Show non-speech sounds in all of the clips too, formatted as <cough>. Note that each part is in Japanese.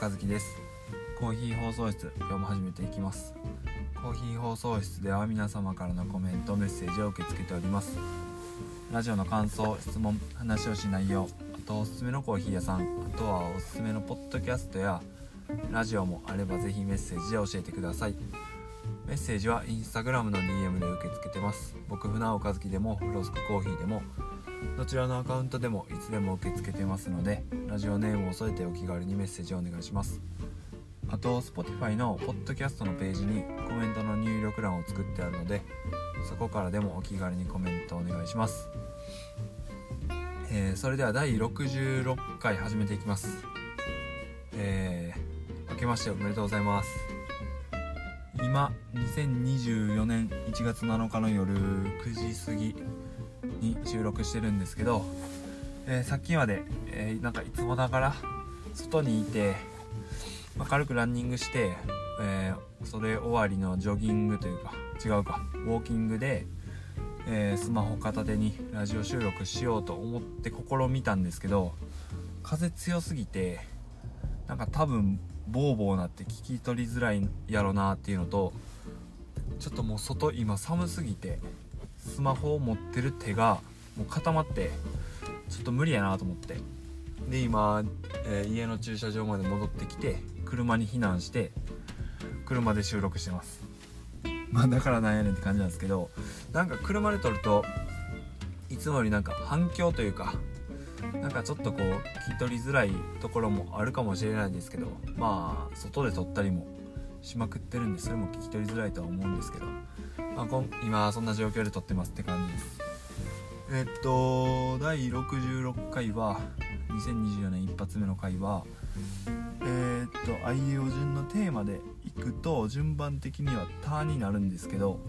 和樹です。コーヒー放送室今日も始めていきます。コーヒー放送室では皆様からのコメントメッセージを受け付けております。ラジオの感想質問話をしないようあとおすすめのコーヒー屋さんあとはおすすめのポッドキャストやラジオもあればぜひメッセージで教えてください。メッセージはインスタグラムの DM で受け付けてます。僕船尾和樹でもフロスクコーヒーでもどちらのアカウントでもいつでも受け付けてますのでラジオネームを添えてお気軽にメッセージをお願いします。あと Spotify のポッドキャストのページにコメントの入力欄を作ってあるのでそこからでもお気軽にコメントお願いします、えーそれでは第66回始めていきます。えー、明けましておめでとうございます。今2024年1月7日の夜9時過ぎ。に収録してるんですけど、えーさっきまで、えーなんかいつもながら外にいて、まあ軽くランニングして、えーそれ終わりのジョギングというか違うかウォーキングで、えスマホ片手にラジオ収録しようと思って試みたんですけど風強すぎてなんか多分ボーボーなって聞き取りづらいやろなっていうのとちょっともう外今寒すぎてスマホを持ってる手がもう固まってちょっと無理やなと思って。で今、えー家の駐車場まで戻ってきて車に避難して車で収録してます。まあだからなんやねんって感じなんですけどなんか車で撮るといつもよりなんか反響というかなんかちょっとこう聞き取りづらいところもあるかもしれないですけどまあ外で撮ったりもしまくってるんでそれも聞き取りづらいとは思うんですけど、あ、こん今そんな状況で撮ってますって感じです。えっと第66回は2024年一発目の回はえーっと愛用順のテーマでいくと順番的には「ター」になるんですけど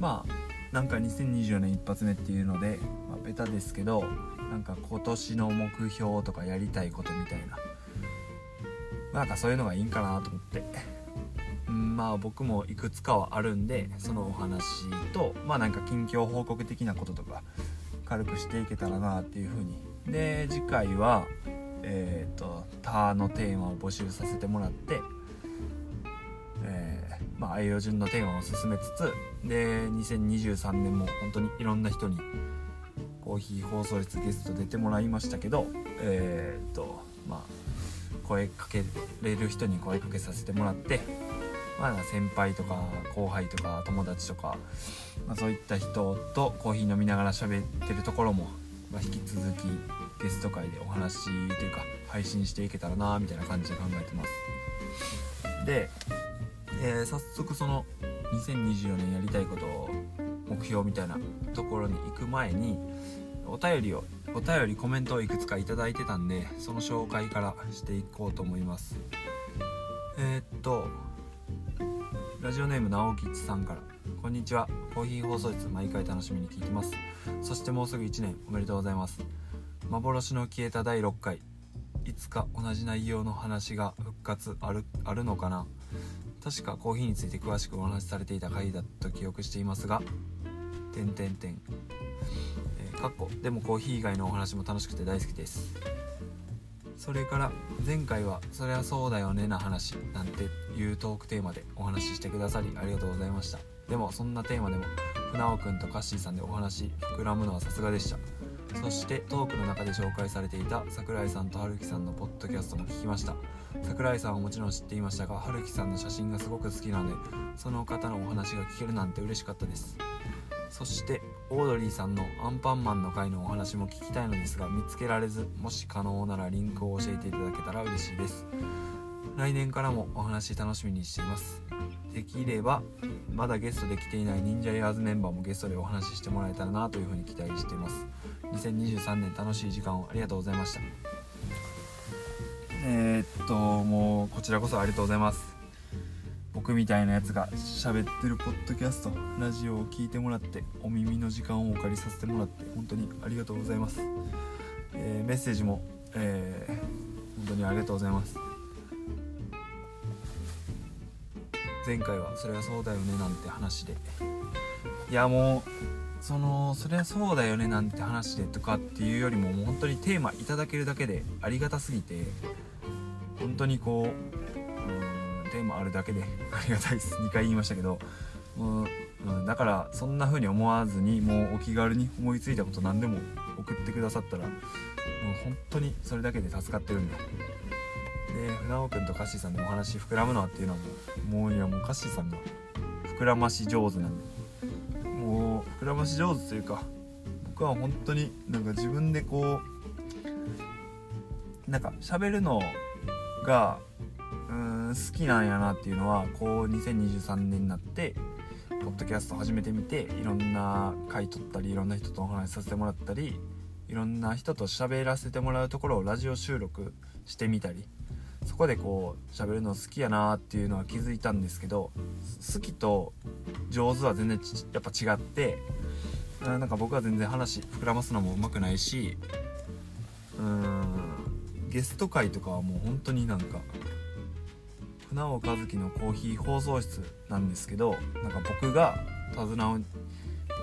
まあなんか2024年一発目っていうので、まあ、ベタですけどなんか今年の目標とかやりたいことみたいな、まあなんかそういうのがいいんかなと思って、まあ僕もいくつかはあるんでそのお話とまあなんか近況報告的なこととか軽くしていけたらなっていう風に。で次回はえっ、と「タ」のテーマを募集させてもらってえーまあ、愛用順のテーマを進めつつで2023年も本当にいろんな人にコーヒー放送室ゲスト出てもらいましたけどえーっとまあ声かけれる人に声かけさせてもらってまあ先輩とか後輩とか友達とか、まあ、そういった人とコーヒー飲みながら喋ってるところも、まあ、引き続きゲスト会でお話というか配信していけたらなみたいな感じで考えてます。で、えー早速その2024年やりたいことを目標みたいなところに行く前にお便りをお便りコメントをいくつか頂いてたんでその紹介からしていこうと思いますえーっとラジオネーム直吉さんから。こんにちは。コーヒー放送室毎回楽しみに聞いてます。そしてもうすぐ1年。おめでとうございます。幻の消えた第6回。いつか同じ内容の話が復活。あるあるのかな。確かコーヒーについて詳しくお話しされていた回だと記憶していますが。点点点えーかっこ。でもコーヒー以外のお話も楽しくて大好きです。それから前回は「そりゃそうだよね」な話なんていうトークテーマでお話ししてくださりありがとうございました。でもそんなテーマでも船尾くんとカッシーさんでお話膨らむのはさすがでした。そしてトークの中で紹介されていた桜井さんと春樹さんのポッドキャストも聞きました。桜井さんはもちろん知っていましたが春樹さんの写真がすごく好きなのでその方のお話が聞けるなんて嬉しかったです。そしてオードリーさんのアンパンマンの回のお話も聞きたいのですが見つけられずもし可能ならリンクを教えていただけたら嬉しいです。来年からもお話楽しみにしています。できればまだゲストで来ていない忍者エアーズメンバーもゲストでお話ししてもらえたらなというふうに期待しています。2023年楽しい時間をありがとうございました。えーっともうこちらこそありがとうございます。僕みたいなやつが喋ってるポッドキャストラジオを聞いてもらってお耳の時間をお借りさせてもらって本当にありがとうございます、えーメッセージも、えー本当にありがとうございます。前回は「それはそうだよね」なんて話で。いやもうそのそれはそうだよねなんて話でとかっていうよりももう本当にテーマいただけるだけでありがたすぎて本当にこううんテーマあるだけで <laughs> ありがたいです2回言いましたけどう、うん、だからそんな風に思わずにもうお気軽に思いついたこと何でも送ってくださったらもう本当にそれだけで助かってるんで。で船尾君とカッシーさんのお話膨らむのはっていうのはもうもういやもうカッシーさんが膨らまし上手なんでもう膨らまし上手というか僕は本当になんか自分でこうなんか喋るのがうん好きなんやなっていうのはこう2023年になってポッドキャスト始めてみていろんな回取ったりいろんな人とお話しさせてもらったりいろんな人と喋らせてもらうところをラジオ収録してみたりそこでこう喋るの好きやなっていうのは気づいたんですけど好きと上手は全然やっぱ違ってなんか僕は全然話膨らますのもうまくないしうーんゲスト会とかはもう本当になんか船尾和樹のコーヒー放送室なんですけどなんか僕が手綱を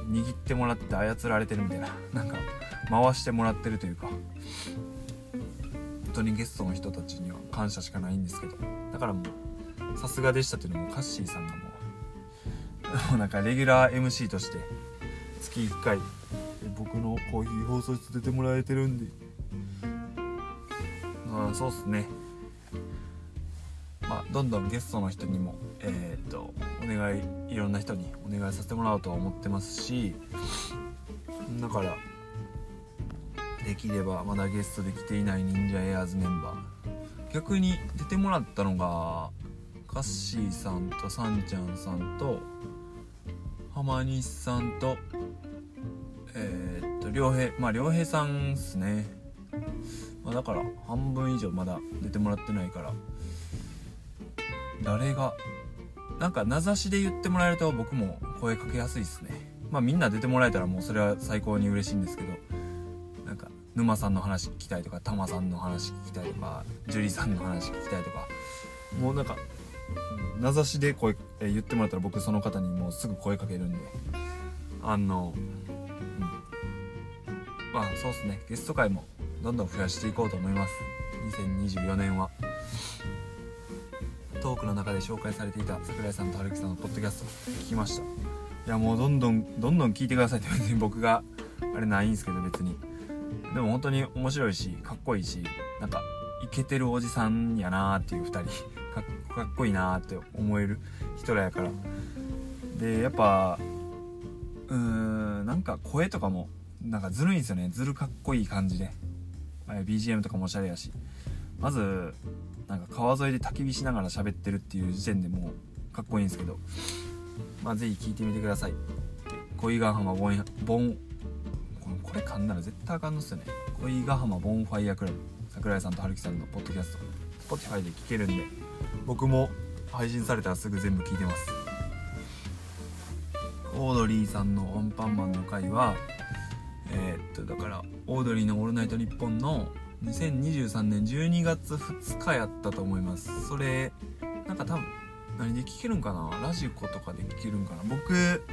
握ってもらって操られてるみたいな <laughs> なんか回してもらってるというか本当にゲストの人たちには感謝しかないんですけどだからもうさすがでしたっていうのもカッシーさんがもう <laughs> もうなんかレギュラー MC として月1回僕のコーヒー放送室出てもらえてるんで。あそうっすね。まあどんどんゲストの人にもえー、っとお願いいろんな人にお願いさせてもらおうとは思ってますしだからできればまだゲストで来ていない忍者エアーズメンバー。逆に出てもらったのがカッシーさんとサンちゃんさんと浜西さんとえー、っと良平まあ良平さんっすね、まあ、だから半分以上まだ出てもらってないから誰が？なんか名指しで言ってもらえると僕も声かけやすいっすね。まあみんな出てもらえたらもうそれは最高に嬉しいんですけど。なんか沼さんの話聞きたいとかタマさんの話聞きたいとか樹里さんの話聞きたいとか。もうなんか名指しで声え言ってもらったら僕その方にもうすぐ声かけるんで。あのうん。まあそうっすね。ゲスト会もどんどん増やしていこうと思います。2024年は。トークの中で紹介されていた桜井さんと春樹さんのポッドキャスト聞きました。いやもうどんどんどんどん聞いてくださいって別に僕があれないんですけど別に。でも本当に面白いしかっこいいしなんかイケてるおじさんやなーっていう2人。かっこいいなーって思える人らやから。でやっぱうーんなんか声とかもなんかずるいんですよね。ずるかっこいい感じで。BGM とかもおしゃれやし。まずなんか川沿いで焚き火しながら喋ってるっていう時点でもうかっこいいんですけどまあ是非聞いてみてください。恋ヶ浜ボンボンこれ噛んだら絶対あかんのっすよね。恋ヶ浜ボンファイヤークラブ。桜井さんと春樹さんのポッドキャスト。Spotify で聞けるんで。僕も配信されたらすぐ全部聞いてます。オードリーさんのアンパンマンの回はえー、っとだからオードリーの「オールナイトニッポン」の2023年12月2日やったと思います。それなんか多分何で聞けるんかな？ラジコとかで聞けるんかな？僕、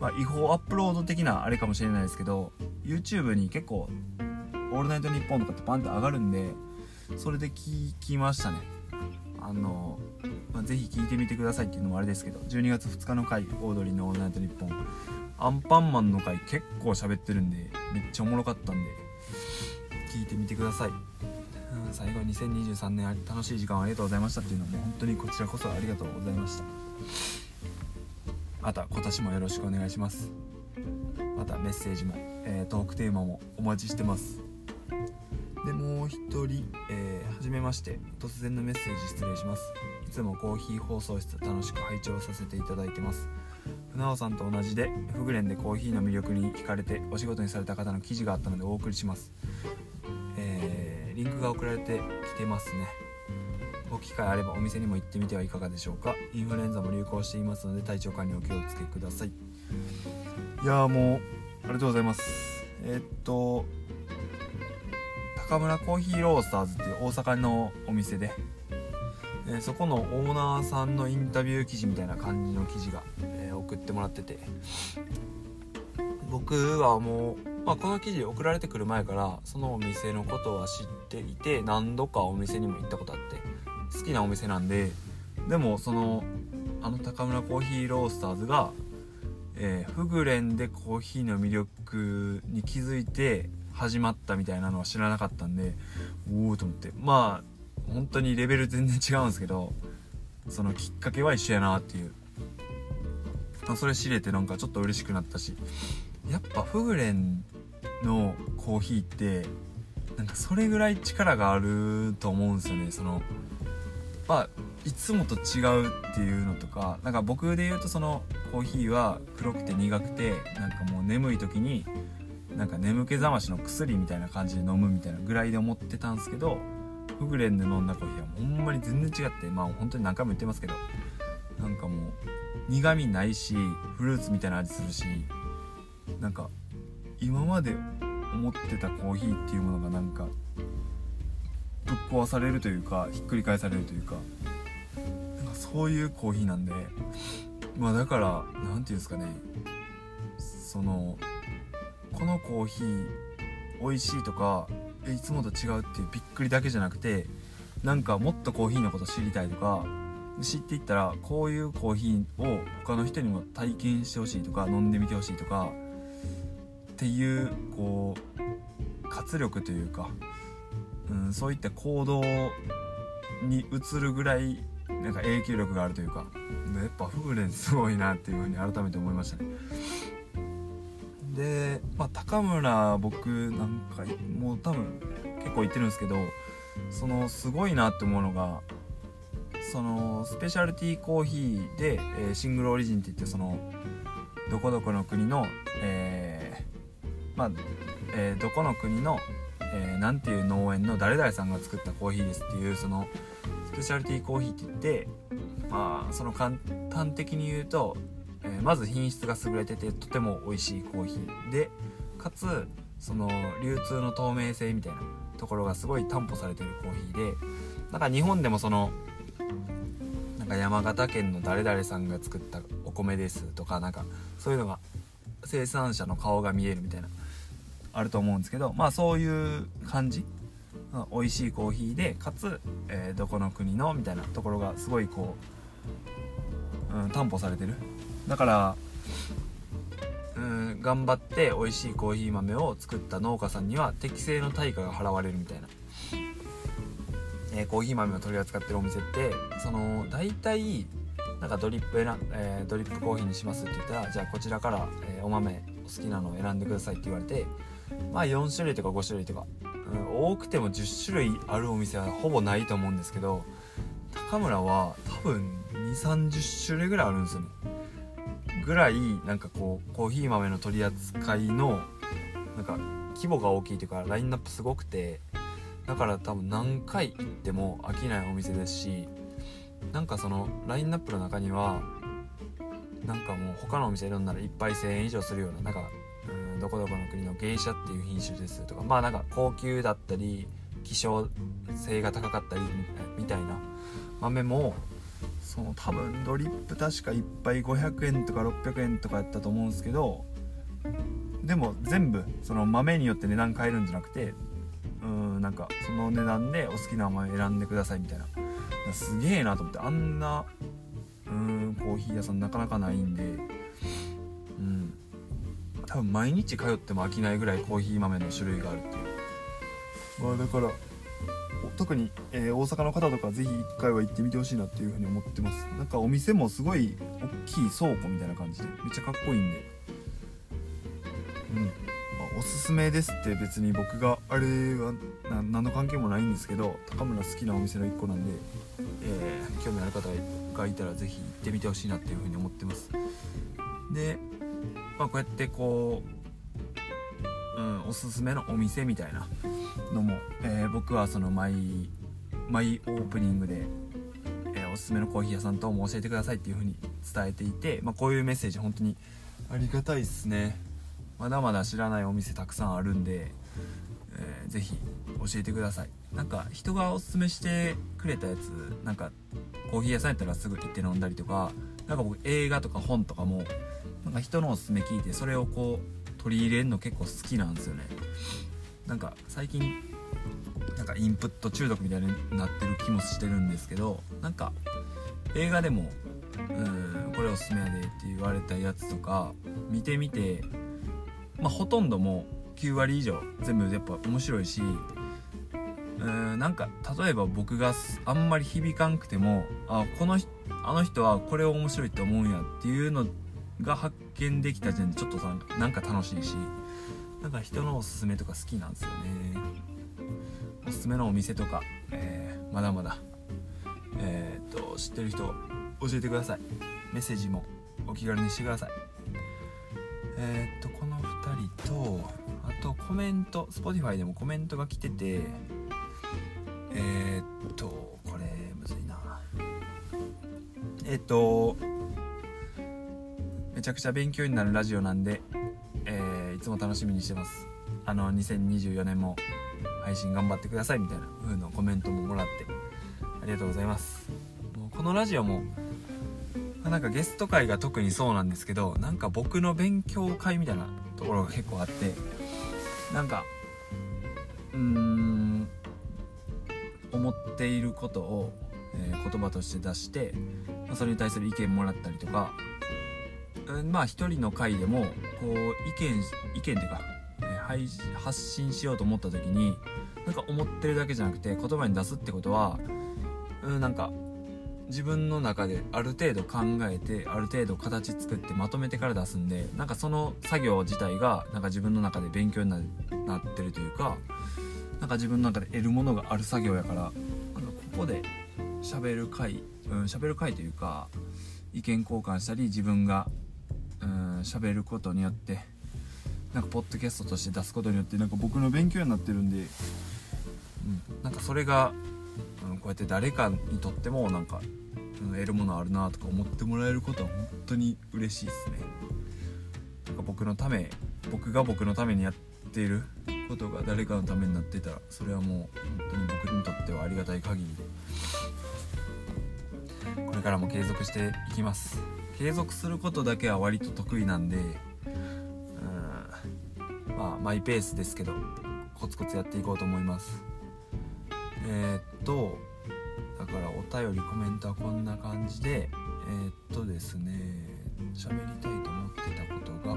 まあ、違法アップロード的なあれかもしれないですけど YouTube に結構「オールナイトニッポン」とかってパンって上がるんでそれで聞きましたね。あの、まあ、ぜひ聞いてみてくださいっていうのもあれですけど12月2日の回オードリーの「オールナイトニッポン」アンパンマンの回結構喋ってるんでめっちゃおもろかったんで聞いてみてください、うん、最後2023年楽しい時間をありがとうございました。っていうのも本当にこちらこそありがとうございました。また今年もよろしくお願いします。またメッセージも、えー、トークテーマもお待ちしてます。でもう一人、えー、初めまして。突然のメッセージ失礼します。いつもコーヒー放送室楽しく拝聴させていただいてます。船尾さんと同じでフグレンでコーヒーの魅力に惹かれてお仕事にされた方の記事があったのでお送りします、リンクが送られてきてますね。ご機会あればお店にも行ってみてはいかがでしょうか。インフルエンザも流行していますので体調管理お気をつけください。いやもうありがとうございます。えー、っと高村コーヒーロースターズっていう大阪のお店で、えー、そこのオーナーさんのインタビュー記事みたいな感じの記事が、えー、送ってもらってて。僕はもうまあ、この記事送られてくる前からそのお店のことは知っていて何度かお店にも行ったことあって好きなお店なんででもそのあの高村コーヒーロースターズが、えー、フグレンでコーヒーの魅力に気づいて始まったみたいなのは知らなかったんでおおと思って。まあ本当にレベル全然違うんですけどそのきっかけは一緒やなっていう、まあ、それ知れてなんかちょっと嬉しくなったし。やっぱフグレンのコーヒーってなんかそれぐらい力があると思うんですよね。そのまあいつもと違うっていうのとかなんか僕で言うとそのコーヒーは黒くて苦くてなんかもう眠い時になんか眠気覚ましの薬みたいな感じで飲むみたいなぐらいで思ってたんですけどフグレンで飲んだコーヒーはほんまに全然違ってまあ本当に何回も言ってますけどなんかもう苦味ないしフルーツみたいな味するしなんか今まで思ってたコーヒーっていうものがなんかぶっ壊されるというかひっくり返されるというかなんかそういうコーヒーなんでまあだから何て言うんですかねそのこのコーヒー美味しいとかいつもと違うっていうびっくりだけじゃなくてなんかもっとコーヒーのこと知りたいとか知っていったらこういうコーヒーを他の人にも体験してほしいとか飲んでみてほしいとかっていうこう活力というか、うん、そういった行動に移るぐらいなんか影響力があるというかやっぱフグレンすごいなっていうふうに改めて思いましたね。で、まあ、高村僕なんかもう多分結構言ってるんですけどそのすごいなって思うのがそのスペシャルティーコーヒーで、えー、シングルオリジンって言ってそのどこどこの国の、えー、まあ、えー、どこの国の、えー、なんていう農園の誰々さんが作ったコーヒーですっていうそのスペシャルティーコーヒーって言ってまあその簡単的に言うとえー、まず品質が優れててとても美味しいコーヒーでかつその流通の透明性みたいなところがすごい担保されてるコーヒーでだか日本でもそのなんか山形県の誰々さんが作ったお米ですとかなんかそういうのが生産者の顔が見えるみたいな。あると思うんですけどまあそういう感じ。美味しいコーヒーでかつ、えー、どこの国のみたいなところがすごいこう、うん、担保されてる。だからうん頑張って美味しいコーヒー豆を作った農家さんには適正の対価が払われるみたいな、えー、コーヒー豆を取り扱ってるお店ってその大体なんかドリップ選、えー、ドリップコーヒーにしますって言ったらじゃあこちらから、えー、お豆お好きなのを選んでくださいって言われてまあ4種類とか5種類とか、うん、多くても10種類あるお店はほぼないと思うんですけど高村は多分2 3 0種類ぐらいあるんですよね。ぐらいなんかこうコーヒー豆の取り扱いのなんか規模が大きいというかラインナップすごくてだから多分何回行っても飽きないお店ですしなんかそのラインナップの中にはなんかもう他のお店で飲んだら1杯1000円以上するようななんかどこどこの国の芸者っていう品種ですとかまあなんか高級だったり希少性が高かったりみたいな。豆もその多分ドリップ確か1杯500円とか600円とかやったと思うんですけどでも全部その豆によって値段変えるんじゃなくてうんなんかその値段でお好きな豆選んでくださいみたいな。すげえなと思ってあんなうんコーヒー屋さんなかなかないんで多分毎日通っても飽きないぐらいコーヒー豆の種類があるっていう。まあだから特に、えー、大阪の方とかぜひ1回は行ってみてほしいなっていうふうに思ってます。なんかお店もすごい大きい倉庫みたいな感じでめっちゃかっこいいんで。うん、まあ、おすすめですって別に僕があれは何の関係もないんですけど高村好きなお店の1個なんで、えー、興味ある方がいたらぜひ行ってみてほしいなっていうふうに思ってます。で、まあ、こうやってこううん、おすすめのお店みたいなのも、えー、僕はそのマイマイオープニングで、えー、おすすめのコーヒー屋さんとも教えてくださいっていう風に伝えていて、まあ、こういうメッセージ本当にありがたいっすね。まだまだ知らないお店たくさんあるんで、えー、ぜひ教えてください。なんか人がおすすめしてくれたやつなんかコーヒー屋さんやったらすぐ行って飲んだりとかなんか僕映画とか本とかもなんか人のおすすめ聞いてそれをこう取り入れるの結構好きなんですよね。なんか最近なんかインプット中毒みたいになってる気もしてるんですけどなんか映画でもうんこれおすすめやでって言われたやつとか見てみてまあほとんどもう9割以上全部やっぱ面白いしうんなんか例えば僕があんまり響かんくてもあこのあの人はこれを面白いって思うんやっていうのが発見できた時点でちょっとなんか楽しいしなんか人のおすすめとか好きなんですよね。おすすめのお店とか、えー、まだまだえー、っと知ってる人教えてください。メッセージもお気軽にしてください。えー、っとこの2人とあとコメント Spotify でもコメントが来ててえ、っとこれむずいな。えっとめちゃくちゃ勉強になるラジオなんで、えー、いつも楽しみにしてます。あの2024年も配信頑張ってくださいみたいな風のコメントももらって。ありがとうございます。もうこのラジオもなんかゲスト会が特にそうなんですけどなんか僕の勉強会みたいなところが結構あってなんかうーん思っていることを、えー、言葉として出して、まあ、それに対する意見もらったりとか、まあ一人の回でもこう意見意見っていうか、えー、発信しようと思った時になんか思ってるだけじゃなくて言葉に出すってことは、うん、なんか自分の中である程度考えてある程度形作ってまとめてから出すんでなんかその作業自体がなんか自分の中で勉強になってるというかなんか自分の中で得るものがある作業やからなんかここで喋る回うん喋る回というか意見交換したり自分が喋ることによってなんかポッドキャストとして出すことによってなんか僕の勉強になってるんで、うん、なんかそれが、うん、こうやって誰かにとってもなんか、うん、得るものあるなとか思ってもらえることは本当に嬉しいですね。なんか僕のため僕が僕のためにやっていることが誰かのためになってたらそれはもう本当に僕にとってはありがたい限りでこれからも継続していきます継続することだけは割と得意なんでうんまあマイペースですけどコツコツやっていこうと思います。えー、っとだからお便りコメントはこんな感じでえー、っとですね喋りたいと思ってたことが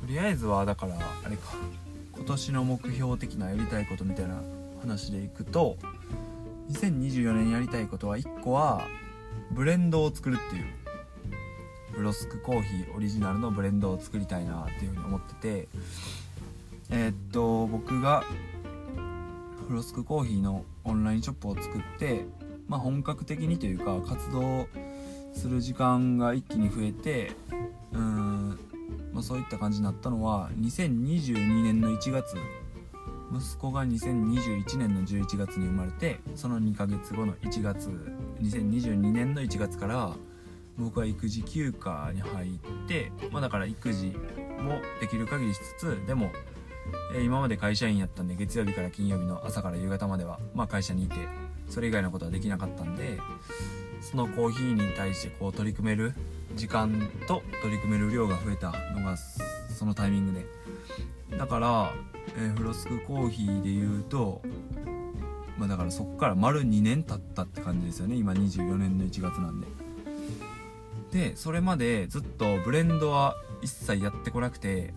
とりあえずはだからあれか今年の目標的なやりたいことみたいな話でいくと2024年やりたいことは1個はブレンドを作るっていうブロスクコーヒーオリジナルのブレンドを作りたいなっていうふうに思っててえー、っと僕がフロスクコーヒーのオンラインショップを作ってまあ本格的にというか活動する時間が一気に増えてうんまあ、そういった感じになったのは2022年の1月息子が2021年の11月に生まれてその2ヶ月後の1月2022年の1月から僕は育児休暇に入って、まあ、だから育児もできる限りしつつでも、え、今まで会社員やったんで月曜日から金曜日の朝から夕方までは、まあ、会社にいてそれ以外のことはできなかったんでそのコーヒーに対してこう取り組める時間と取り組める量が増えたのがそのタイミングで。だから、えー、フロスクコーヒーで言うとまあだからそっから丸2年経ったって感じですよね。今24年の1月なんで。でそれまでずっとブレンドは一切やってこなくて、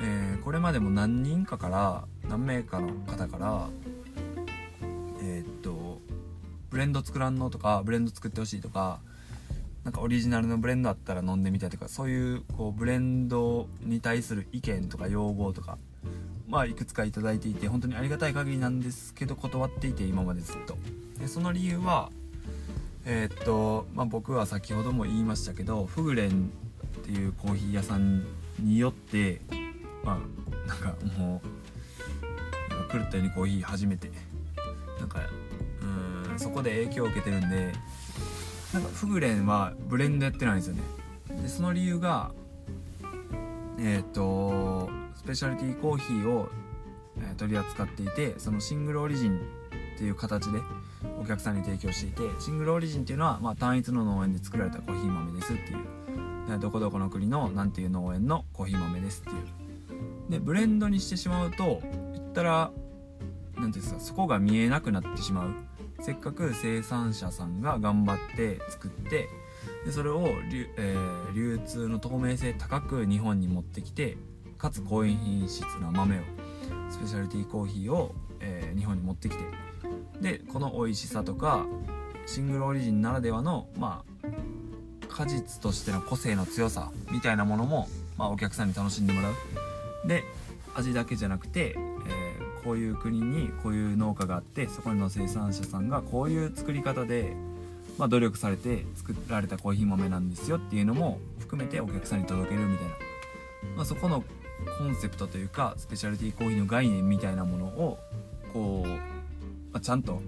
えー、これまでも何人かから何名かの方からえー、っとブレンド作らんのとかブレンド作ってほしいとかなんかオリジナルのブレンドあったら飲んでみたいとかそういうこうブレンドに対する意見とか要望とかまあいくつか頂いていて本当にありがたい限りなんですけど断っていて今までずっと。でその理由はえー、っと、まあ、僕は先ほども言いましたけどフグレンっていうコーヒー屋さんによってまあなんかもう狂ったようにコーヒー初めてなんかうんそこで影響を受けてるんでなんかフグレンはブレンドやってないんですよね。でその理由がえっ、とペシャリティコーヒーを、え、取り扱っていてそのシングルオリジンっていう形でお客さんに提供していてシングルオリジンっていうのは、まあ、単一の農園で作られたコーヒー豆ですっていうどこどこの国の何ていう農園のコーヒー豆ですっていう。でブレンドにしてしまうと言ったら何ていうんですかそこが見えなくなってしまう。せっかく生産者さんが頑張って作ってでそれを流,、えー、流通の透明性高く日本に持ってきてかつ高品質な豆をスペシャルティーコーヒーを、えー、日本に持ってきてでこの美味しさとかシングルオリジンならではのまあ果実としての個性の強さみたいなものも、まあ、お客さんに楽しんでもらう。で味だけじゃなくて、えー、こういう国にこういう農家があってそこの生産者さんがこういう作り方で、まあ、努力されて作られたコーヒー豆なんですよっていうのも含めてお客さんに届けるみたいな、まあ、そこのコンセプトというかスペシャルティーコーヒーの概念みたいなものをこう、まあ、ちゃんと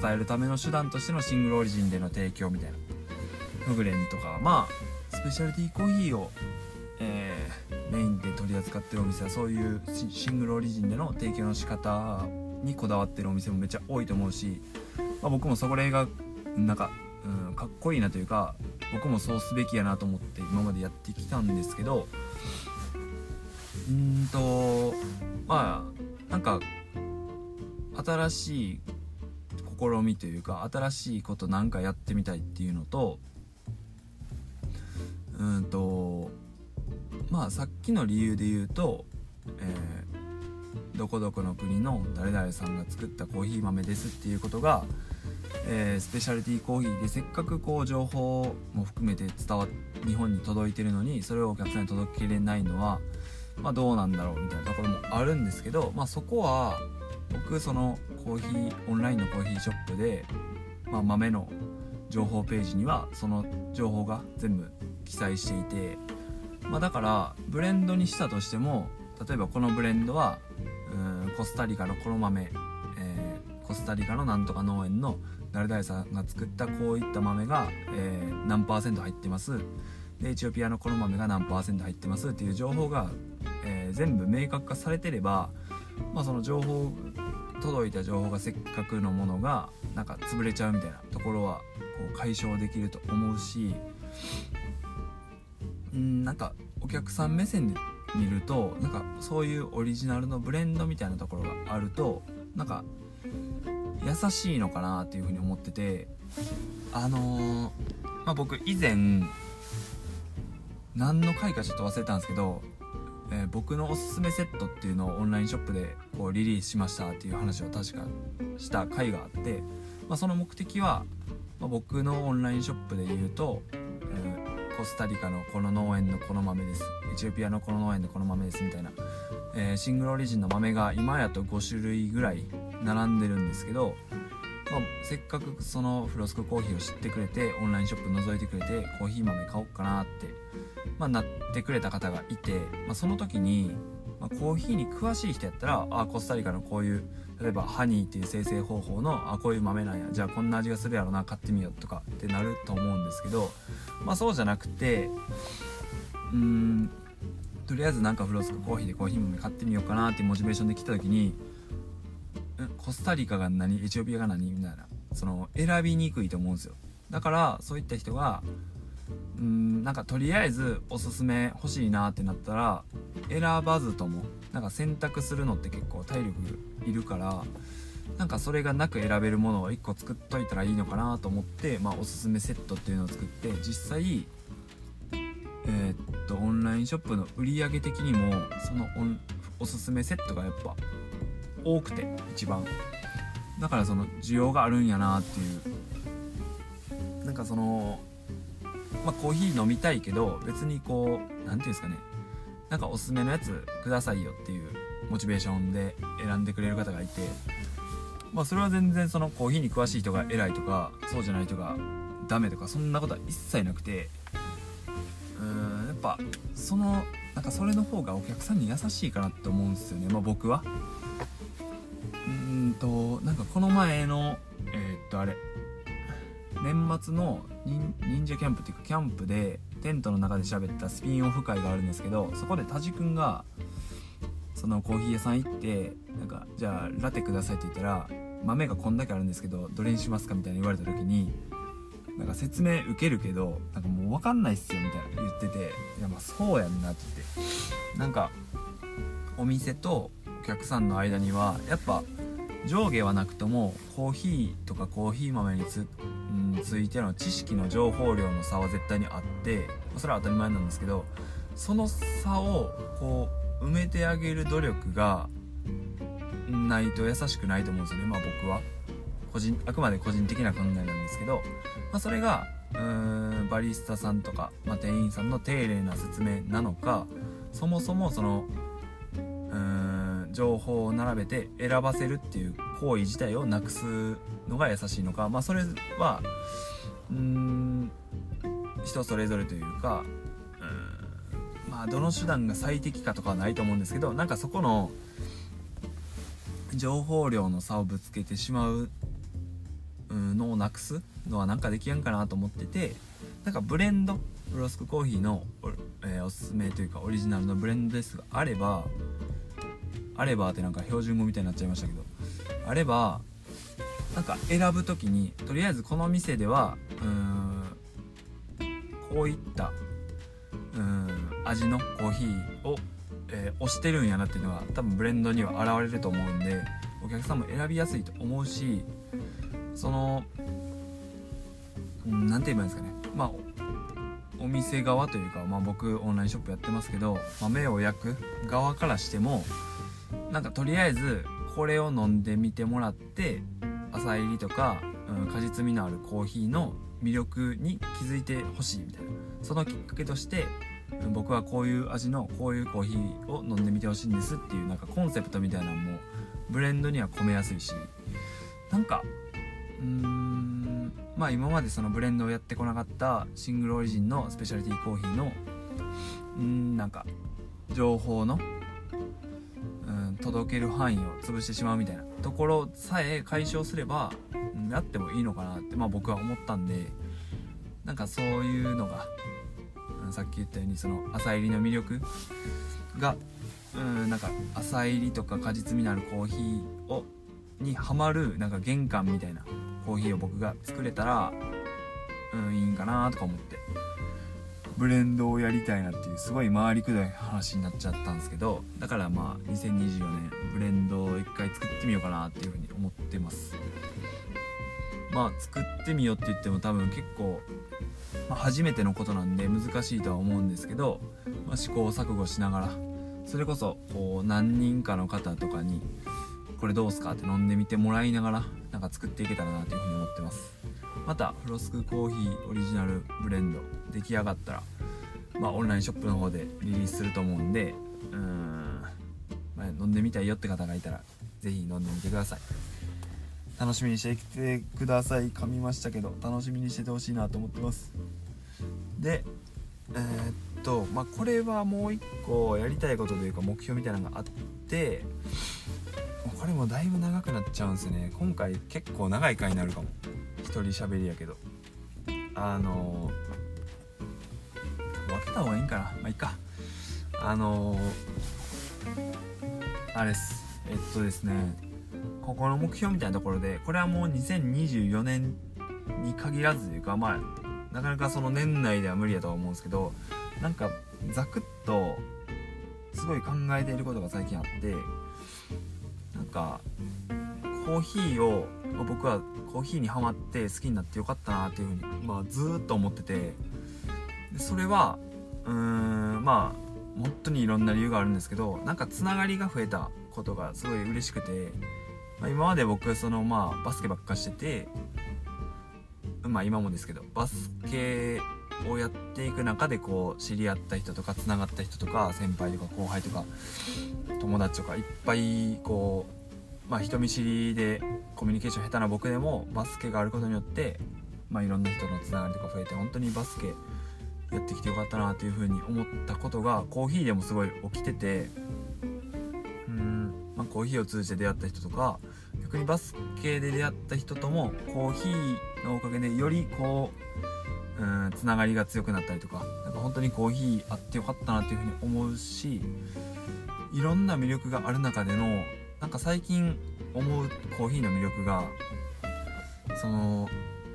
伝えるための手段としてのシングルオリジンでの提供みたいなフグレンとかまあスペシャルティーコーヒーを、えー、メインで取り扱ってるお店はそういうシングルオリジンでの提供の仕方にこだわってるお店もめっちゃ多いと思うし、まあ、僕もそれがなんか、うん、かっこいいなというか僕もそうすべきやなと思って今までやってきたんですけどうんとまあなんか新しい試みというか新しいことなんかやってみたいっていうのとうんとまあさっきの理由で言うと、えー、どこどこの国の誰々さんが作ったコーヒー豆ですっていうことが、えー、スペシャルティーコーヒーでせっかくこう情報も含めて伝わ日本に届いてるのにそれをお客さんに届けれないのは、まあ、どうなんだろうみたいなところもあるんですけど、まあ、そこは僕そのコーヒーオンラインのコーヒーショップで、まあ、豆の情報ページにはその情報が全部記載していて、まあ、だからブレンドにしたとしても例えばこのブレンドはうんコスタリカのこの豆、えー、コスタリカのなんとか農園の誰々さんが作ったこういった豆が、えー、何パーセント入ってます。でエチオピアのこの豆が何パーセント入ってますっていう情報が、えー、全部明確化されてれば、まあ、その情報届いた情報がせっかくのものがなんか潰れちゃうみたいなところはこう解消できると思うしうんなんかお客さん目線で見るとなんかそういうオリジナルのブレンドみたいなところがあるとなんか優しいのかなっていうふうに思っててあのー、まあ、僕以前何の回かちょっと忘れたんですけど、えー、僕のおすすめセットっていうのをオンラインショップでこうリリースしましたっていう話を確かした回があって、まあ、その目的は、まあ、僕のオンラインショップで言うと、えー、コスタリカのこの農園のこの豆です。エチオピアのこの農園のこの豆ですみたいな、えー、シングルオリジンの豆が今やと5種類ぐらい並んでるんですけど、まあ、せっかくそのフロスクコーヒーを知ってくれてオンラインショップ覗いてくれてコーヒー豆買おうかなって、まあ、なってくれた方がいて、まあ、その時に、まあ、コーヒーに詳しい人やったらあコスタリカのこういう例えばハニーっていう生成方法のあこういう豆なんやじゃあこんな味がするやろな買ってみようとかってなると思うんですけどまあそうじゃなくてうーんとりあえずなんかフロスクコーヒーでコーヒー豆買ってみようかなっていうモチベーションで来た時にコスタリカが何エチオピアが何みたいなその選びにくいと思うんですよ。だからそういった人がうんなんかとりあえずおすすめ欲しいなってなったら選ばずともなんか選択するのって結構体力いるからなんかそれがなく選べるものを1個作っといたらいいのかなと思って、まあ、おすすめセットっていうのを作って実際えー、っとオンラインショップの売り上げ的にもそのおすすめセットがやっぱ多くて一番。だからその需要があるんやなっていう。なんかそのまあコーヒー飲みたいけど別にこう何て言うんですかね。なんかおすすめのやつくださいよっていうモチベーションで選んでくれる方がいて。まあそれは全然そのコーヒーに詳しい人が偉いとかそうじゃない人がダメとかそんなことは一切なくて。うーんやっぱそのなんかそれの方がお客さんに優しいかなって思うんですよね。まあ僕は。うんとなんかこの前のえー、っとあれ。年末の忍者キャンプっていうかキャンプでテントの中で喋ったスピンオフ会があるんですけどそこでタジ君がそのコーヒー屋さん行ってなんかじゃあラテくださいって言ったら豆がこんだけあるんですけどどれにしますかみたいに言われた時になんか説明受けるけどなんかもう分かんないっすよみたいな言ってていやまあそうやんなって言って。なんかお店とお客さんの間にはやっぱ上下はなくともコーヒーとかコーヒー豆につ,、ついての知識の情報量の差は絶対にあってそれは当たり前なんですけどその差をこう埋めてあげる努力がないと優しくないと思うんですよね。まあ僕は。個人あくまで個人的な考えなんですけど、まあ、それがうーんバリスタさんとか、まあ、店員さんの丁寧な説明なのかそもそもそのうーん情報を並べて選ばせるっていう行為自体をなくすのが優しいのか。まあそれはうん人それぞれというかうんまあどの手段が最適かとかはないと思うんですけどなんかそこの情報量の差をぶつけてしまうのをなくすのはなんかできやんかなと思っててなんかブレンドブロスクコーヒーのお,、えー、おすすめというかオリジナルのブレンドですがあればあればってなんか標準語みたいになっちゃいましたけどあればなんか選ぶ時にとりあえずこの店ではうーんこういったうん味のコーヒーを、えー、推してるんやなっていうのが多分ブレンドには現れると思うんでお客さんも選びやすいと思うしその何て言えばいいんですかね。まあお店側というか、まあ、僕オンラインショップやってますけど豆を焼く側からしてもなんかとりあえずこれを飲んでみてもらって朝入りとか、うん、果実味のあるコーヒーの魅力に気づいてほしいみたいな。そのきっかけとして僕はこういう味のこういうコーヒーを飲んでみてほしいんですっていうなんかコンセプトみたいなのもブレンドには込めやすいしなんかうーんまあ今までそのブレンドをやってこなかったシングルオリジンのスペシャリティコーヒーのうんなんか情報の届ける範囲を潰してしまうみたいなところさえ解消すれば、うん、やってもいいのかなってまあ僕は思ったんでなんかそういうのが、さっき言ったようにその朝入りの魅力がうんなんか朝入りとか果実味のあるコーヒーをにハマるなんか玄関みたいなコーヒーを僕が作れたらうんいいんかなとか思って。ブレンドをやりたいなっていうすごい回りくどい話になっちゃったんですけどだからまあ2024年ブレンドを一回作ってみようかなっていうふうに思ってます。まあ作ってみようって言っても多分結構、まあ、初めてのことなんで難しいとは思うんですけど、まあ、試行錯誤しながらそれこそこう何人かの方とかにこれどうすかって飲んでみてもらいながらなんか作っていけたらなというふうに思ってます。またフロスクコーヒーオリジナルブレンド出来上がったらまあオンラインショップの方でリリースすると思うんでうん、まあ、飲んでみたいよって方がいたら是非飲んでみてください。楽しみにしてきてください。噛みましたけど楽しみにしててほしいなと思ってます。でえー、っとまあこれはもう一個やりたいことというか目標みたいなのがあってこれもだいぶ長くなっちゃうんですよね。今回結構長い回になるかも。一人喋りやけど。あの分けた方がいいんかな。まあいいか。あのあれっす。えっとですね。ここの目標みたいなところでこれはもう2024年に限らずというかまあなかなかその年内では無理やとは思うんですけどなんかザクッとすごい考えていることが最近あってなんかコーヒーを僕はコーヒーにはまって好きになってよかったなっていうふうに、まあ、ずっと思ってて。それはうーんまあ本当にいろんな理由があるんですけどなんかつながりが増えたことがすごい嬉しくて、まあ、今まで僕そのまあバスケばっかしててまあ今もですけどバスケをやっていく中でこう知り合った人とかつながった人とか先輩とか後輩とか友達とかいっぱいこうまあ、人見知りでコミュニケーション下手な僕でもバスケがあることによって、まあ、いろんな人のつながりとか増えて本当にバスケやってきてよかったなというふうに思ったことがコーヒーでもすごい起きててうん、まあ、コーヒーを通じて出会った人とか逆にバスケで出会った人ともコーヒーのおかげでよりこううんつながりが強くなったりとかなんか本当にコーヒーあってよかったなっていうふうに思うしいろんな魅力がある中でのなんか最近思うコーヒーの魅力がその、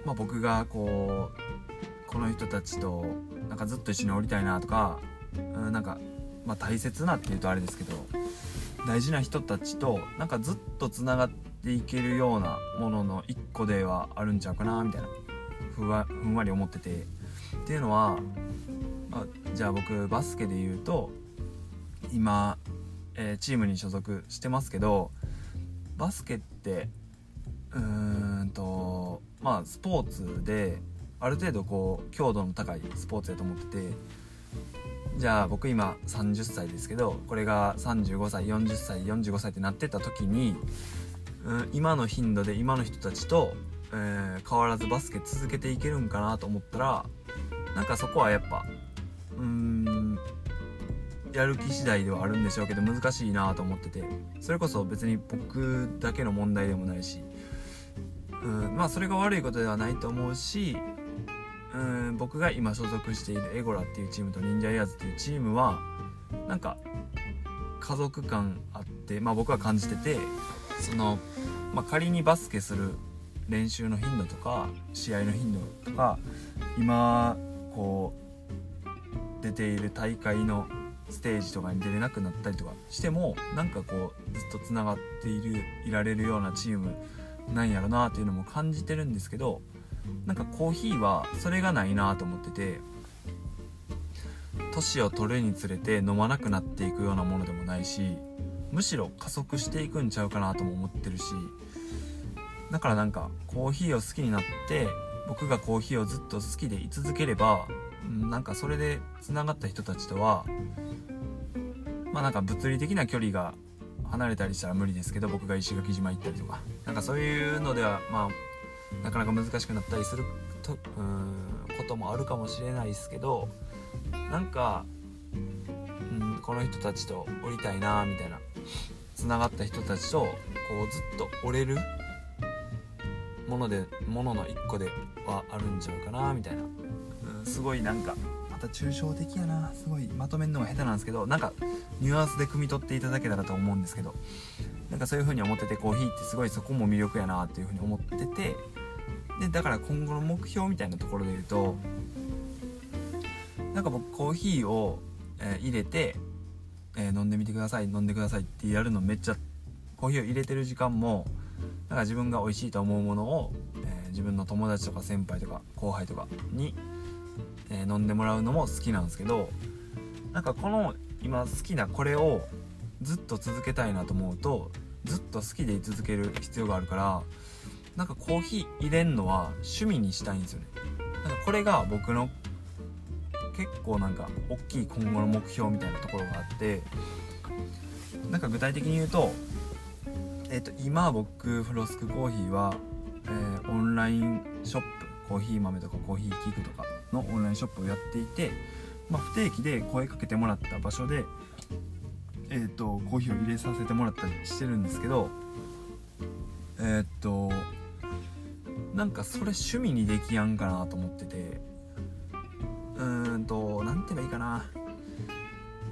まあ、僕がこうこの人たちとなんかずっと一緒におりたいなとか、うん、なんか、まあ、大切なっていうとあれですけど大事な人たちとなんかずっとつながっていけるようなものの一個ではあるんちゃうかなみたいなふわふんわり思ってて。っていうのは、まあ、じゃあ僕バスケで言うと今、えー、チームに所属してますけどバスケってうーんとまあスポーツである程度こう強度の高いスポーツやと思っててじゃあ僕今30歳ですけどこれが35歳40歳45歳ってなってた時に、うん、今の頻度で今の人たちと、えー、変わらずバスケ続けていけるんかなと思ったらなんかそこはやっぱうーんやる気次第ではあるんでしょうけど難しいなと思ってて。それこそ別に僕だけの問題でもないし。うんまあそれが悪いことではないと思うし。うん僕が今所属しているエゴラっていうチームと忍者エアーズっていうチームはなんか家族感あってまあ僕は感じててその、まあ、仮にバスケする練習の頻度とか試合の頻度とか今こう出ている大会のステージとかに出れなくなったりとかしてもなんかこうずっとつながっているいられるようなチームなんやろなっていうのも感じてるんですけどなんかコーヒーはそれがないなと思ってて年を取るにつれて飲まなくなっていくようなものでもないしむしろ加速していくんちゃうかなとも思ってるしだからなんかコーヒーを好きになって僕がコーヒーをずっと好きでい続ければなんかそれでつながった人たちとはまあなんか物理的な距離が離れたりしたら無理ですけど僕が石垣島行ったりとか。なんかそういうのではまあなかなか難しくなったりするとこともあるかもしれないですけどなんか、ん、この人たちと降りたいなみたいなつながった人たちとこうずっと折れるものでものの一個ではあるんちゃうかなみたいな、すごいなんかまた抽象的やな。すごいまとめるのが下手なんですけどなんかニュアンスで汲み取っていただけたらと思うんですけどなんかそういう風に思っててコーヒーってすごいそこも魅力やなっていう風に思っててでだから今後の目標みたいなところで言うとなんか僕コーヒーを、えー、入れて、えー、飲んでみてください飲んでくださいってやるのめっちゃコーヒーを入れてる時間もなんか自分が美味しいと思うものを、えー、自分の友達とか先輩とか後輩とかに、え飲んでもらうのも好きなんですけどなんかこの今好きなこれをずっと続けたいなと思うとずっと好きでい続ける必要があるからなんかコーヒー入れんのは趣味にしたいんですよね。なんかこれが僕の結構なんか大きい今後の目標みたいなところがあってなんか具体的に言うとえっ、と今僕フロスクコーヒーは、えー、オンラインショップコーヒー豆とかコーヒー器具とかのオンラインショップをやっていてまあ、不定期で声かけてもらった場所で、えーと、コーヒーを入れさせてもらったりしてるんですけどえっ、となんかそれ趣味にできやんかなと思っててうーんと何て言えばいいかな。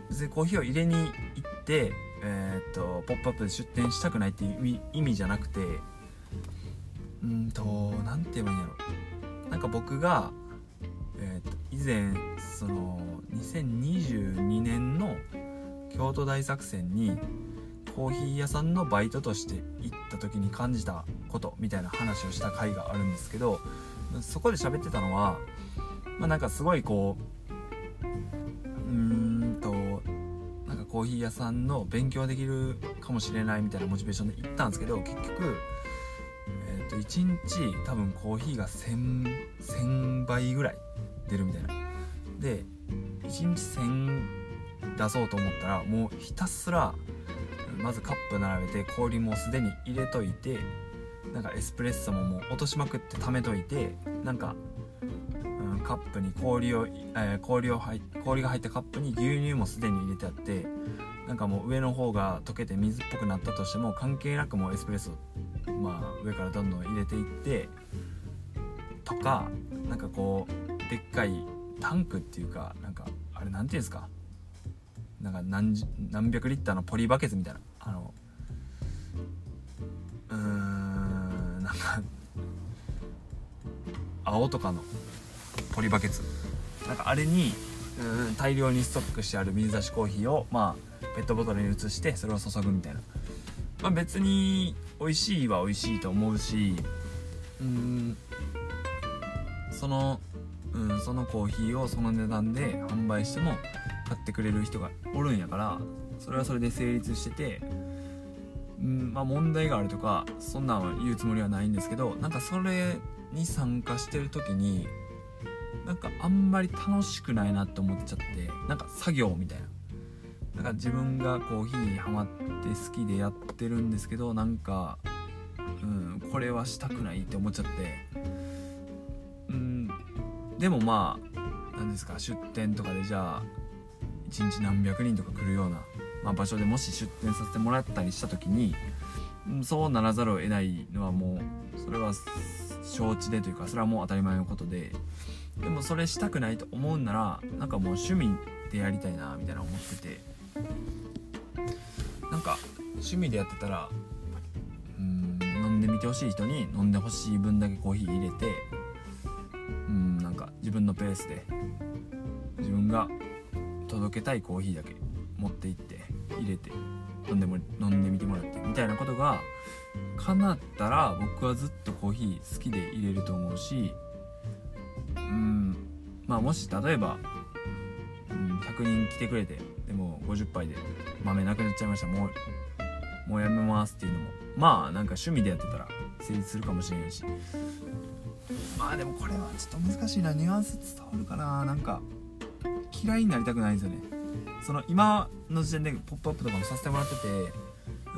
別にコーヒーを入れに行ってえっ、とポップアップで出店したくないっていう意味じゃなくてうんと何て言えばいいんやろ。なんか僕が、以前その2022年の京都大作戦にコーヒー屋さんのバイトとして行った時に感じたことみたいな話をした回があるんですけどそこで喋ってたのはまあなんかすごいこううーんとなんかコーヒー屋さんの勉強できるかもしれないみたいなモチベーションで行ったんですけど結局えー、と1日多分コーヒーが 1000, 1000倍ぐらい出るみたいな。で1日1000出そうと思ったらもうひたすらまずカップ並べて氷もすでに入れといてなんかエスプレッソももう落としまくって貯めといてなんか、うん、カップに氷を、えー、氷を入氷が入ったカップに牛乳もすでに入れてあってなんかもう上の方が溶けて水っぽくなったとしても関係なくもうエスプレッソまあ上からどんどん入れていってとかなんかこうでっかいタンクっていうかなんかあれ何ていうんですか？なんか何何百リッターのポリバケツみたいな。あのうーんなんか青とかのポリバケツ。なんかあれにうん大量にストックしてある水出しコーヒーをまあペットボトルに移してそれを注ぐみたいな、まあ、別に美味しいは美味しいと思うしうんその、うん、そのコーヒーをその値段で販売しても買ってくれる人がおるんやからそれはそれで成立しててうんまあ問題があるとかそんなんは言うつもりはないんですけどなんかそれに参加してる時になんかあんまり楽しくないなって思っちゃってなんか作業みたいな。なんか自分がコーヒーにハマって好きでやってるんですけどなんかうんこれはしたくないって思っちゃってでもまあ何ですか出店とかでじゃあ1日何百人とか来るような、まあ、場所でもし出店させてもらったりした時にそうならざるを得ないのはもうそれは承知でというかそれはもう当たり前のことででもそれしたくないと思うんならなんかもう趣味でやりたいなみたいな思っててなんか趣味でやってたらうん飲んでみてほしい人に飲んでほしい分だけコーヒー入れて分のペースで自分が届けたいコーヒーだけ持って行って入れて飲んでも飲んでみてもらってみたいなことが叶ったら僕はずっとコーヒー好きで入れると思うしうんまあもし例えば、うん、100人来てくれてでも50杯で豆なくなっちゃいましたもうもうやめますっていうのもまあなんか趣味でやってたら成立するかもしれないしまあでもこれはちょっと難しいな。ニュアンス伝わるかな。なんか嫌いになりたくないんですよね。その今の時点で「ポップアップとかもさせてもらってて、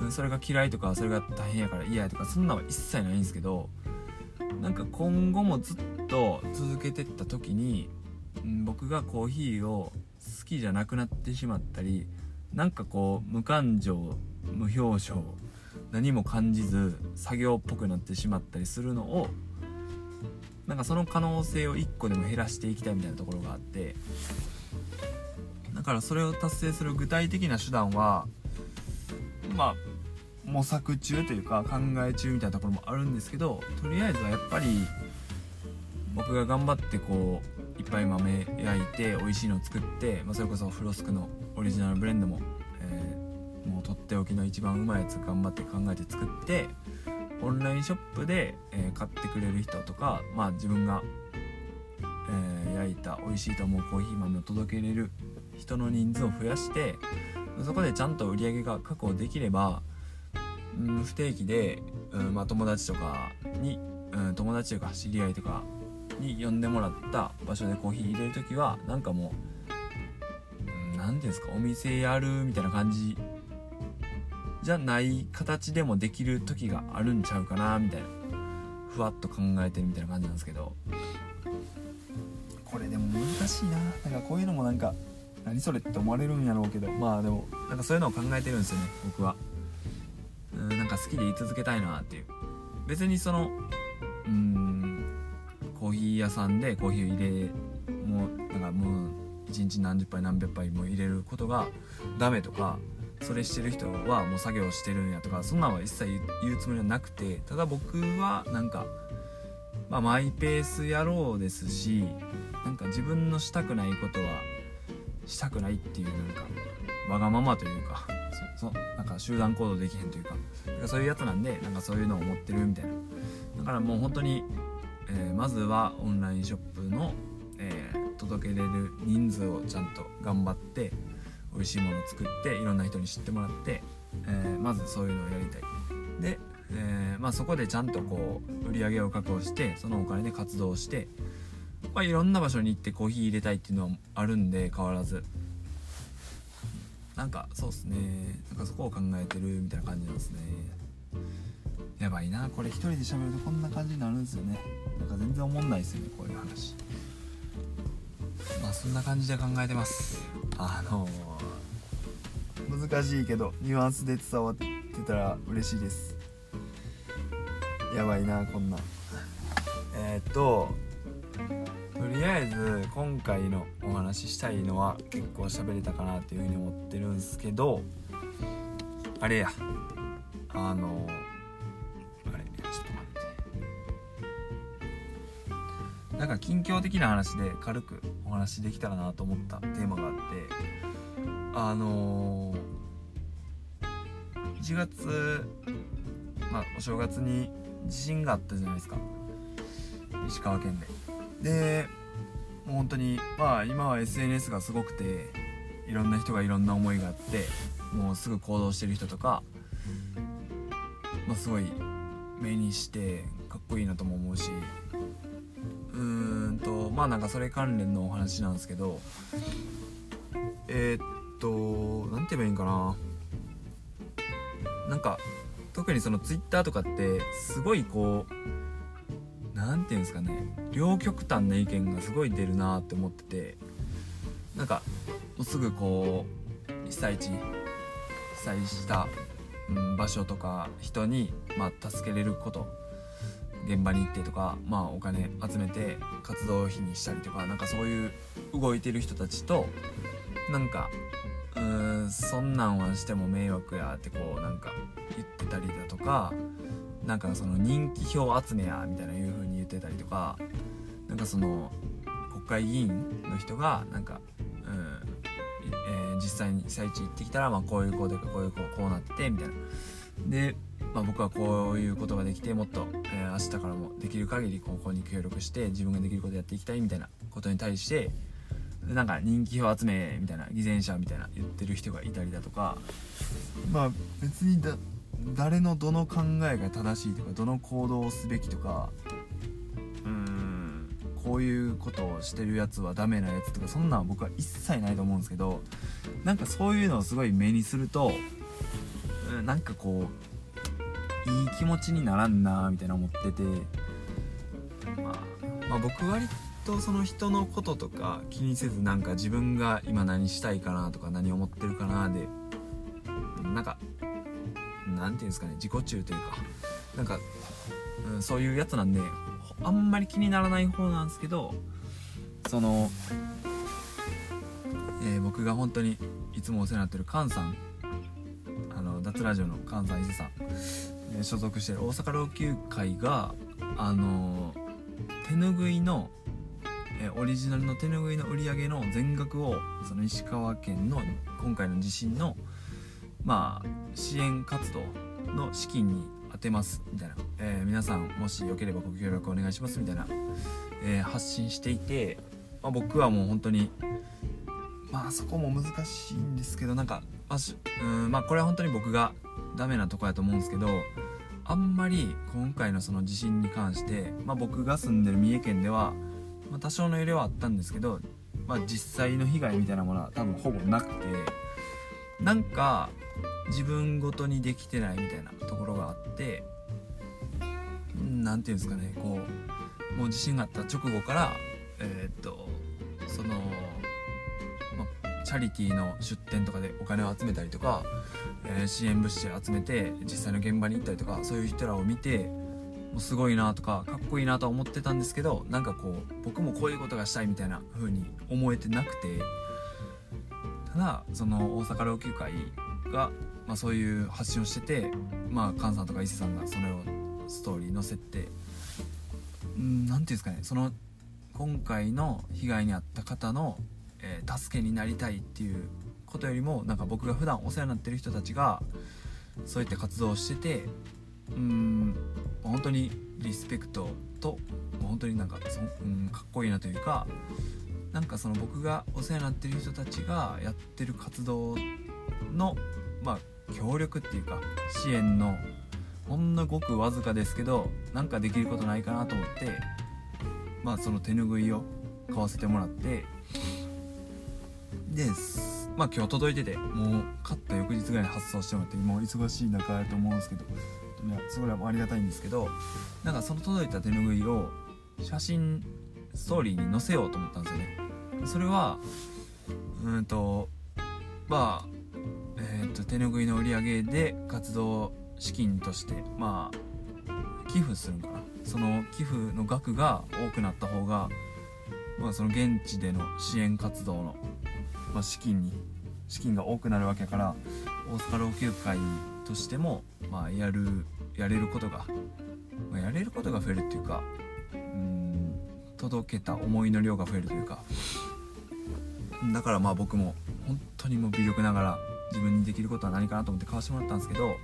うん、それが嫌いとかそれが大変やから嫌やとかそんなのは一切ないんですけどなんか今後もずっと続けてった時に、うん、僕がコーヒーを好きじゃなくなってしまったりなんかこう無感情無表情何も感じず作業っぽくなってしまったりするのをなんかその可能性を1個でも減らしていきたいみたいなところがあってだからそれを達成する具体的な手段はまあ模索中というか考え中みたいなところもあるんですけどとりあえずはやっぱり僕が頑張ってこういっぱい豆焼いて美味しいのを作って、まあ、それこそフロスクのオリジナルブレンドも、えー、もうとっておきの一番うまいやつ頑張って考えて作ってオンラインショップで、え、買ってくれる人とか、まあ、自分が、えー、焼いた美味しいと思うコーヒー豆を届けれる人の人数を増やしてそこでちゃんと売り上げが確保できれば、うん、不定期で、うんまあ、友達とかに、うん、友達とか知り合いとかに呼んでもらった場所でコーヒー入れる時はなんかもう何、ていうんですかお店やるみたいな感じじゃない形でもできる時があるんちゃうかなみたいな。ふわっと考えてるみたいな感じなんですけど。これでも難しいな。なんかこういうのもなんか何それって思われるんやろうけど。まあでもなんかそういうのを考えてるんですよね僕は。うんなんか好きでい続けたいなっていう。別にそのうんコーヒー屋さんでコーヒーを入れもうなんかもう一日何十杯何百杯も入れることがダメとかそれしてる人はもう作業してるんやとかそんなんは一切言うつもりはなくてただ僕はなんか、まあ、マイペース野郎ですしなんか自分のしたくないことはしたくないっていうなんかわがままというかそそなんか集団行動できへんというかかそういうやつなんでなんかそういうのを持ってるみたいな。だからもう本当に、えー、まずはオンラインショップの、えー、届けれる人数をちゃんと頑張って美味しいものを作っていろんな人に知ってもらって、えー、まずそういうのをやりたい。で、えー、まあ、そこでちゃんとこう売り上げを確保してそのお金で活動して、まあ、いろんな場所に行ってコーヒー入れたいっていうのはあるんで変わらず。なんかそうっすね。なんかそこを考えてるみたいな感じなんですね。やばいな。これ一人で喋るとこんな感じになるんですよね。なんか全然思んないですよねこういう話。まあそんな感じで考えてます。あのー、難しいけどニュアンスで伝わってたら嬉しいです。やばいなこんなえー、っととりあえず今回のお話ししたいのは結構喋れたかなっていうふうに思ってるんですけどあれや。あのあれちょっと待って。なんか近況的な話で軽くお話できたらなと思ったテーマがあってあのー、1月まあお正月に地震があったじゃないですか。石川県で。でもう本当にまあ今は SNS がすごくていろんな人がいろんな思いがあってもうすぐ行動してる人とか、まあ、すごい目にしてかっこいいなとも思うしうーんとまあなんかそれ関連のお話なんですけどえー、っと何て言えばいいんかな。なんか特にその Twitter とかってすごいこう何て言うんですかね両極端な意見がすごい出るなって思っててなんかもうすぐこう被災地被災した、うん、場所とか人に、まあ、助けれること現場に行ってとか、まあ、お金集めて活動費にしたりとかなんかそういう動いてる人たちとなんかうーんそんなんはしても迷惑やってこうなんか言ってたりだとかなんかその人気票集めやみたいないう風に言ってたりとかなんかその国会議員の人がなんかえー、実際に被災地行ってきたら、まあ、こういう子でこういう子こうなってみたいな。で、まあ、僕はこういうことができてもっと、えー、明日からもできる限り高校に協力して自分ができることやっていきたいみたいなことに対してなんか人気票集めみたいな偽善者みたいな言ってる人がいたりだとか。まあ別にだ誰のどの考えが正しいとかどの行動をすべきとか。こういうことをしてるやつはダメなやつとかそんなんは僕は一切ないと思うんですけどなんかそういうのをすごい目にするとなんかこういい気持ちにならんなみたいな思ってて、まあ、まあ僕割とその人のこととか気にせずなんか自分が今何したいかなとか何思ってるかなでなんかなんていうんですかね自己中というかなんか、うん、そういうやつなんであんまり気にならない方なんですけどその、えー、僕が本当にいつもお世話になってる菅さんあの脱ラジオの菅さん伊勢さん、えー、所属してる大阪老朽会があの手ぬぐいの、え、オリジナルの手ぬぐいの売り上げの全額をその石川県の今回の地震のまあ支援活動の資金に当てますみたいな、えー、皆さんもしよければご協力お願いしますみたいな、えー、発信していて、まあ、僕はもう本当にまあそこも難しいんですけどなんか、まあ、うんまあこれは本当に僕がダメなとこやと思うんですけどあんまり今回のその地震に関して、まあ、僕が住んでる三重県では、まあ、多少の揺れはあったんですけど、まあ、実際の被害みたいなものは多分ほぼなくてなんか自分ごとにできてないみたいなところがあって何て言うんですかねこうもう地震があった直後からえー、っとその、ま、チャリティーの出店とかでお金を集めたりとか、えー、支援物資集めて実際の現場に行ったりとかそういう人らを見てもうすごいなとかかっこいいなとは思ってたんですけどなんかこう僕もこういうことがしたいみたいな風に思えてなくてただその大阪老朽会がまあ、そういう発信をしてて、まあ、菅さんとか伊勢さんがそれをストーリー載せて何て言うんですかねその今回の被害に遭った方の、えー、助けになりたいっていうことよりもなんか僕が普段お世話になってる人たちがそういった活動をしててうん本当にリスペクトと本当になんかそ、うん、かっこいいなというかなんかその僕がお世話になってる人たちがやってる活動のまあ協力っていうか支援のほんのごくわずかですけどなんかできることないかなと思ってまあその手ぬぐいを買わせてもらってでまあ今日届いててもう買った翌日ぐらいに発送してもらってもう忙しい中やと思うんですけどそれはありがたいんですけどなんかその届いた手ぬぐいを写真ストーリーに載せようと思ったんですよね。それはうんとまあえー、と手ぬぐいの売り上げで活動資金としてまあ寄付するんかな。その寄付の額が多くなった方が、まあ、その現地での支援活動の、まあ、資金に資金が多くなるわけやから大阪老朽会としても、まあ、やるやれることが、まあ、やれることが増えるっていうかうん届けた思いの量が増えるというか。だからまあ僕も本当にもう微力ながら自分にできることは何かなと思って買わせてもらったんですけど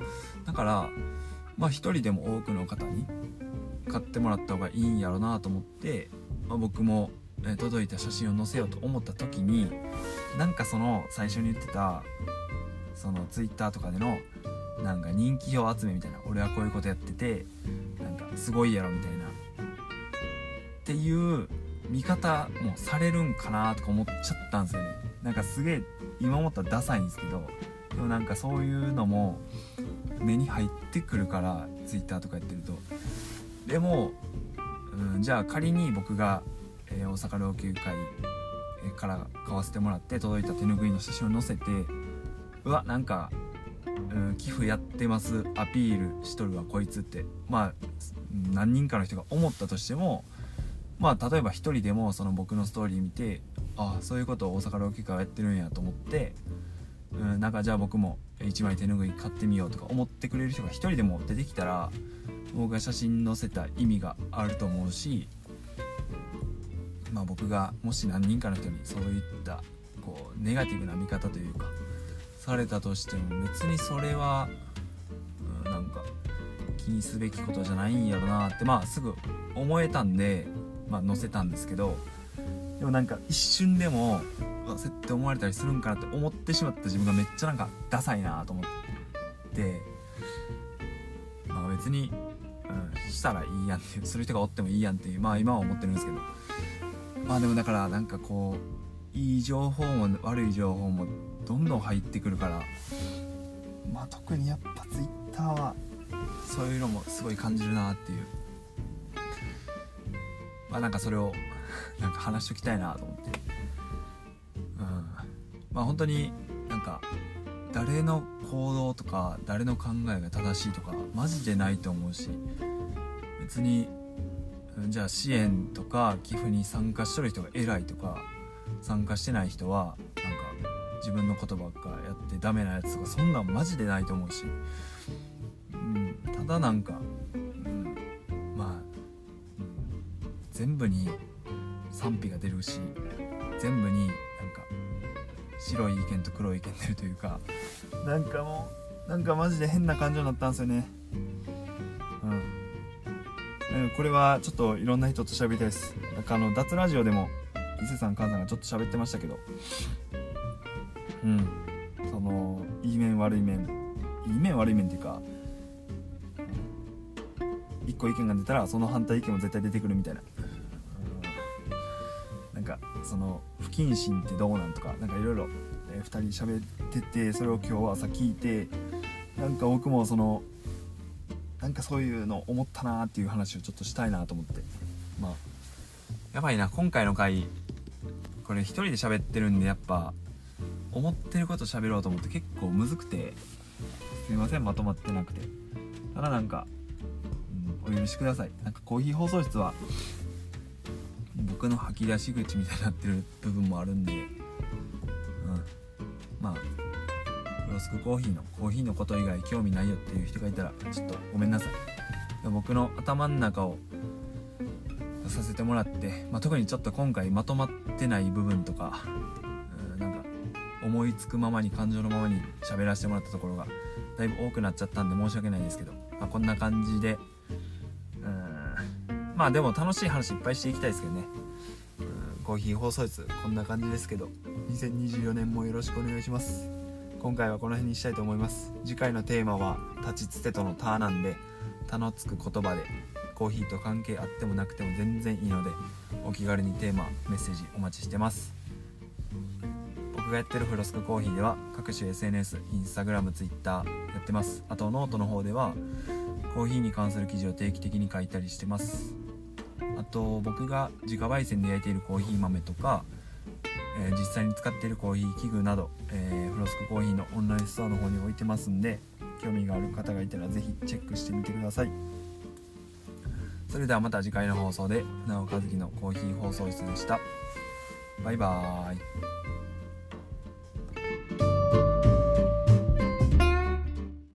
だからまあ一人でも多くの方に買ってもらった方がいいんやろなと思って、まあ、僕も、届いた写真を載せようと思った時になんかその最初に言ってたその twitter とかでのなんか人気票集めみたいな俺はこういうことやっててなんかすごいやろみたいな。っていう見方もされるんかなとか思っちゃったんですよね。なんかすげえ今思ったらダサいんですけどでもなんかそういうのも目に入ってくるから Twitter とかやってると。でも、うん、じゃあ仮に僕が、えー、大阪老朽会から買わせてもらって届いた手ぬぐいの写真を載せてうわなんか、うん、寄付やってますアピールしとるわこいつって。まあ何人かの人が思ったとしてもまあ例えば一人でもその僕のストーリー見てああそういうことを大阪老朽会はやってるんやと思って、うん、なんかじゃあ僕も1枚手ぬぐい買ってみようとか思ってくれる人が一人でも出てきたら僕が写真載せた意味があると思うしまあ僕がもし何人かの人にそういったこうネガティブな見方というかされたとしても別にそれは、うん、なんか気にすべきことじゃないんやろなってまあすぐ思えたんで、まあ、載せたんですけどでもなんか一瞬でもそうやって思われたりするんかなって思ってしまった自分がめっちゃなんかダサいなと思ってまあ別に、うん、したらいいやんっていうする人がおってもいいやんっていうまあ今は思ってるんですけどまあでもだからなんかこういい情報も悪い情報もどんどん入ってくるからまあ特にやっぱ Twitter はそういうのもすごい感じるなっていう。まあなんかそれを <laughs> なんか話しときたいなと思って。うん。まあ本当になんか誰の行動とか誰の考えが正しいとかマジでないと思うし別にじゃあ支援とか寄付に参加しとる人が偉いとか参加してない人はなんか自分のことばっかやってダメなやつとかそんなんマジでないと思うし、うん、ただなんか、うん、まあ、うん、全部に賛否が出るし全部になんか白い意見と黒い意見出るというかなんかもうなんかマジで変な感情になったんですよね。うん。これはちょっといろんな人と喋りたいです。なんかあの脱ラジオでも伊勢さん菅さんがちょっと喋ってましたけど。うん。そのいい面悪い面。いい面悪い面っていうか一個意見が出たらその反対意見も絶対出てくるみたいな。なんかその不謹慎ってどうなんとかなんかいろいろ2人喋っててそれを今日朝聞いてなんか僕もそのなんかそういうの思ったなーっていう話をちょっとしたいなと思って。まあ。やばいな今回の回。これ一人で喋ってるんでやっぱ思ってること喋ろうと思って結構むずくてすいませんまとまってなくて。ただなんか、うん、お許しください。なんかコーヒー放送室は僕の吐き出し口みたいになってる部分もあるんで、うん、まあロスクコーヒーのコーヒーのこと以外興味ないよっていう人がいたらちょっとごめんなさい。僕の頭の中をさせてもらって、まあ、特にちょっと今回まとまってない部分とか、うん、なんか思いつくままに感情のままに喋らせてもらったところがだいぶ多くなっちゃったんで申し訳ないですけど、まあ、こんな感じでうんまあでも楽しい話いっぱいしていきたいですけどね。コーヒー放送室こんな感じですけど2024年もよろしくお願いします。今回はこの辺にしたいと思います。次回のテーマは立ちつてとの「た」なんで「た」のつく言葉でコーヒーと関係あってもなくても全然いいのでお気軽にテーマメッセージお待ちしてます。僕がやってるフロスクコーヒーでは各種 SNS Instagram Twitter やってます。あとノートの方ではコーヒーに関する記事を定期的に書いたりしてます。あと僕が自家焙煎で焼いているコーヒー豆とか、えー、実際に使っているコーヒー器具など、えー、フロスクコーヒーのオンラインストアの方に置いてますんで興味がある方がいたら是非チェックしてみてください。それではまた次回の放送で船尾和樹のコーヒー放送室でした。バイバーイ。